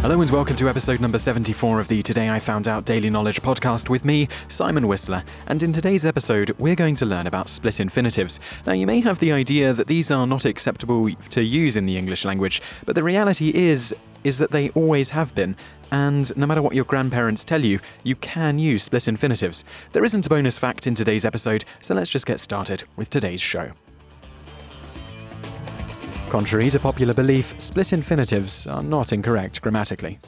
Hello and welcome to episode number 74 of the Today I Found Out Daily Knowledge podcast with me, Simon Whistler. And in today's episode, we're going to learn about split infinitives. Now, you may have the idea that these are not acceptable to use in the English language, but the reality is is that they always have been, and no matter what your grandparents tell you, you can use split infinitives. There isn't a bonus fact in today's episode, so let's just get started with today's show. Contrary to popular belief, split infinitives are not incorrect grammatically.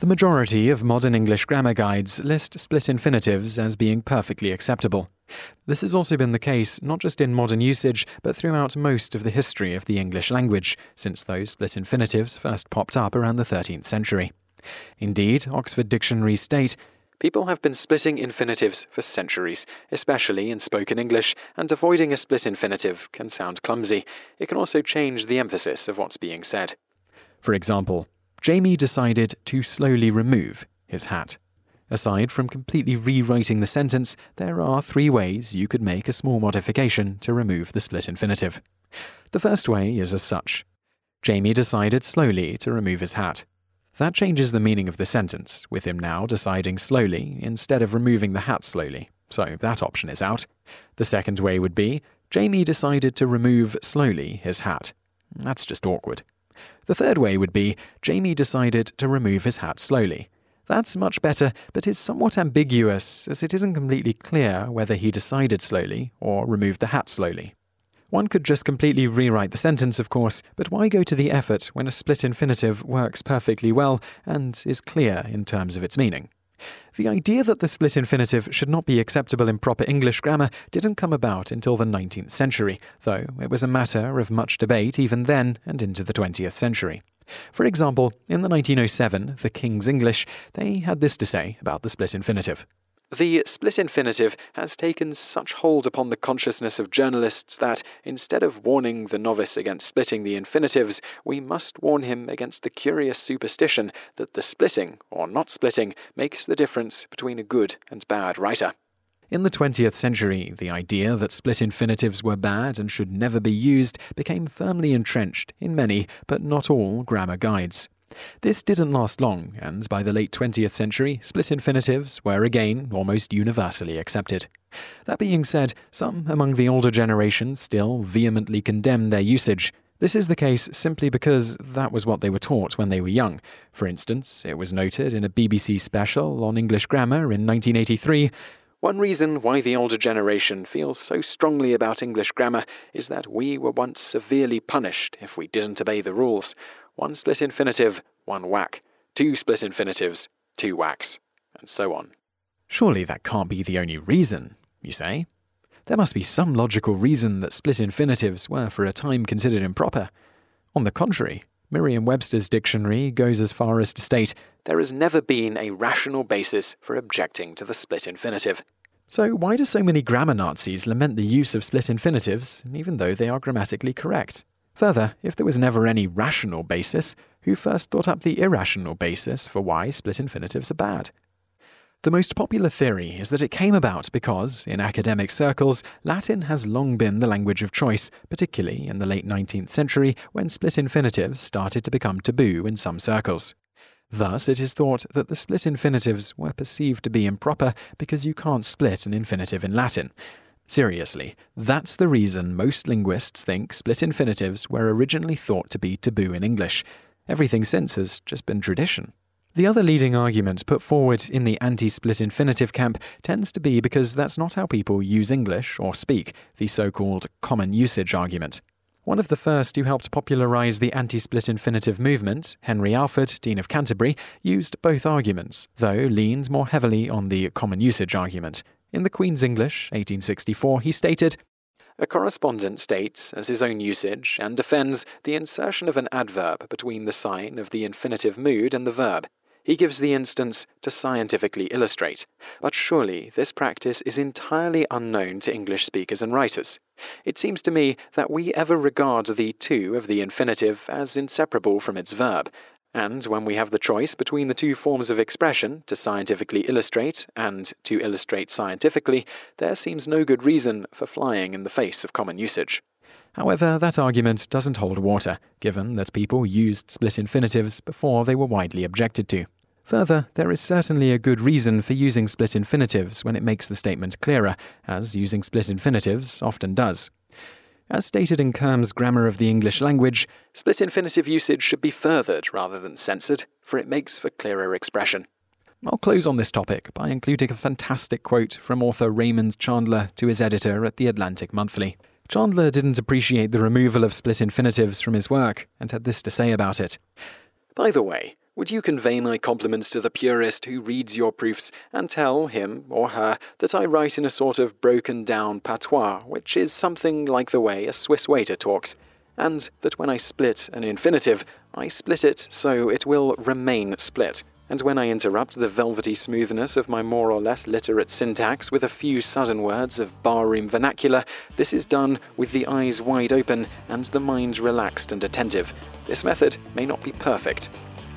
The majority of modern English grammar guides list split infinitives as being perfectly acceptable. This has also been the case not just in modern usage, but throughout most of the history of the English language, since those split infinitives first popped up around the 13th century. Indeed, Oxford dictionaries state People have been splitting infinitives for centuries, especially in spoken English, and avoiding a split infinitive can sound clumsy. It can also change the emphasis of what's being said. For example, Jamie decided to slowly remove his hat. Aside from completely rewriting the sentence, there are three ways you could make a small modification to remove the split infinitive. The first way is as such Jamie decided slowly to remove his hat. That changes the meaning of the sentence, with him now deciding slowly instead of removing the hat slowly. So that option is out. The second way would be Jamie decided to remove slowly his hat. That's just awkward. The third way would be Jamie decided to remove his hat slowly. That's much better, but is somewhat ambiguous, as it isn't completely clear whether he decided slowly or removed the hat slowly. One could just completely rewrite the sentence, of course, but why go to the effort when a split infinitive works perfectly well and is clear in terms of its meaning? The idea that the split infinitive should not be acceptable in proper English grammar didn't come about until the 19th century, though it was a matter of much debate even then and into the 20th century. For example, in the 1907 The King's English, they had this to say about the split infinitive. The split infinitive has taken such hold upon the consciousness of journalists that, instead of warning the novice against splitting the infinitives, we must warn him against the curious superstition that the splitting, or not splitting, makes the difference between a good and bad writer. In the 20th century, the idea that split infinitives were bad and should never be used became firmly entrenched in many, but not all, grammar guides. This didn't last long, and by the late 20th century, split infinitives were again almost universally accepted. That being said, some among the older generation still vehemently condemn their usage. This is the case simply because that was what they were taught when they were young. For instance, it was noted in a BBC special on English grammar in 1983 one reason why the older generation feels so strongly about English grammar is that we were once severely punished if we didn't obey the rules. One split infinitive, one whack. Two split infinitives, two whacks. And so on. Surely that can't be the only reason, you say? There must be some logical reason that split infinitives were for a time considered improper. On the contrary, Merriam Webster's dictionary goes as far as to state there has never been a rational basis for objecting to the split infinitive. So, why do so many grammar Nazis lament the use of split infinitives, even though they are grammatically correct? Further, if there was never any rational basis, who first thought up the irrational basis for why split infinitives are bad? The most popular theory is that it came about because, in academic circles, Latin has long been the language of choice, particularly in the late 19th century when split infinitives started to become taboo in some circles. Thus, it is thought that the split infinitives were perceived to be improper because you can't split an infinitive in Latin. Seriously, that's the reason most linguists think split infinitives were originally thought to be taboo in English. Everything since has just been tradition. The other leading argument put forward in the anti split infinitive camp tends to be because that's not how people use English or speak, the so called common usage argument. One of the first who helped popularize the anti split infinitive movement, Henry Alford, Dean of Canterbury, used both arguments, though leaned more heavily on the common usage argument. In the Queen's English, 1864, he stated, a correspondent states, as his own usage, and defends the insertion of an adverb between the sign of the infinitive mood and the verb. He gives the instance to scientifically illustrate, but surely this practice is entirely unknown to English speakers and writers. It seems to me that we ever regard the to of the infinitive as inseparable from its verb, and when we have the choice between the two forms of expression, to scientifically illustrate and to illustrate scientifically, there seems no good reason for flying in the face of common usage. However, that argument doesn't hold water, given that people used split infinitives before they were widely objected to. Further, there is certainly a good reason for using split infinitives when it makes the statement clearer, as using split infinitives often does. As stated in Curme's Grammar of the English Language, split infinitive usage should be furthered rather than censored, for it makes for clearer expression. I'll close on this topic by including a fantastic quote from author Raymond Chandler to his editor at the Atlantic Monthly. Chandler didn't appreciate the removal of split infinitives from his work and had this to say about it. By the way, would you convey my compliments to the purist who reads your proofs and tell him or her that I write in a sort of broken down patois, which is something like the way a Swiss waiter talks, and that when I split an infinitive, I split it so it will remain split, and when I interrupt the velvety smoothness of my more or less literate syntax with a few sudden words of barroom vernacular, this is done with the eyes wide open and the mind relaxed and attentive. This method may not be perfect,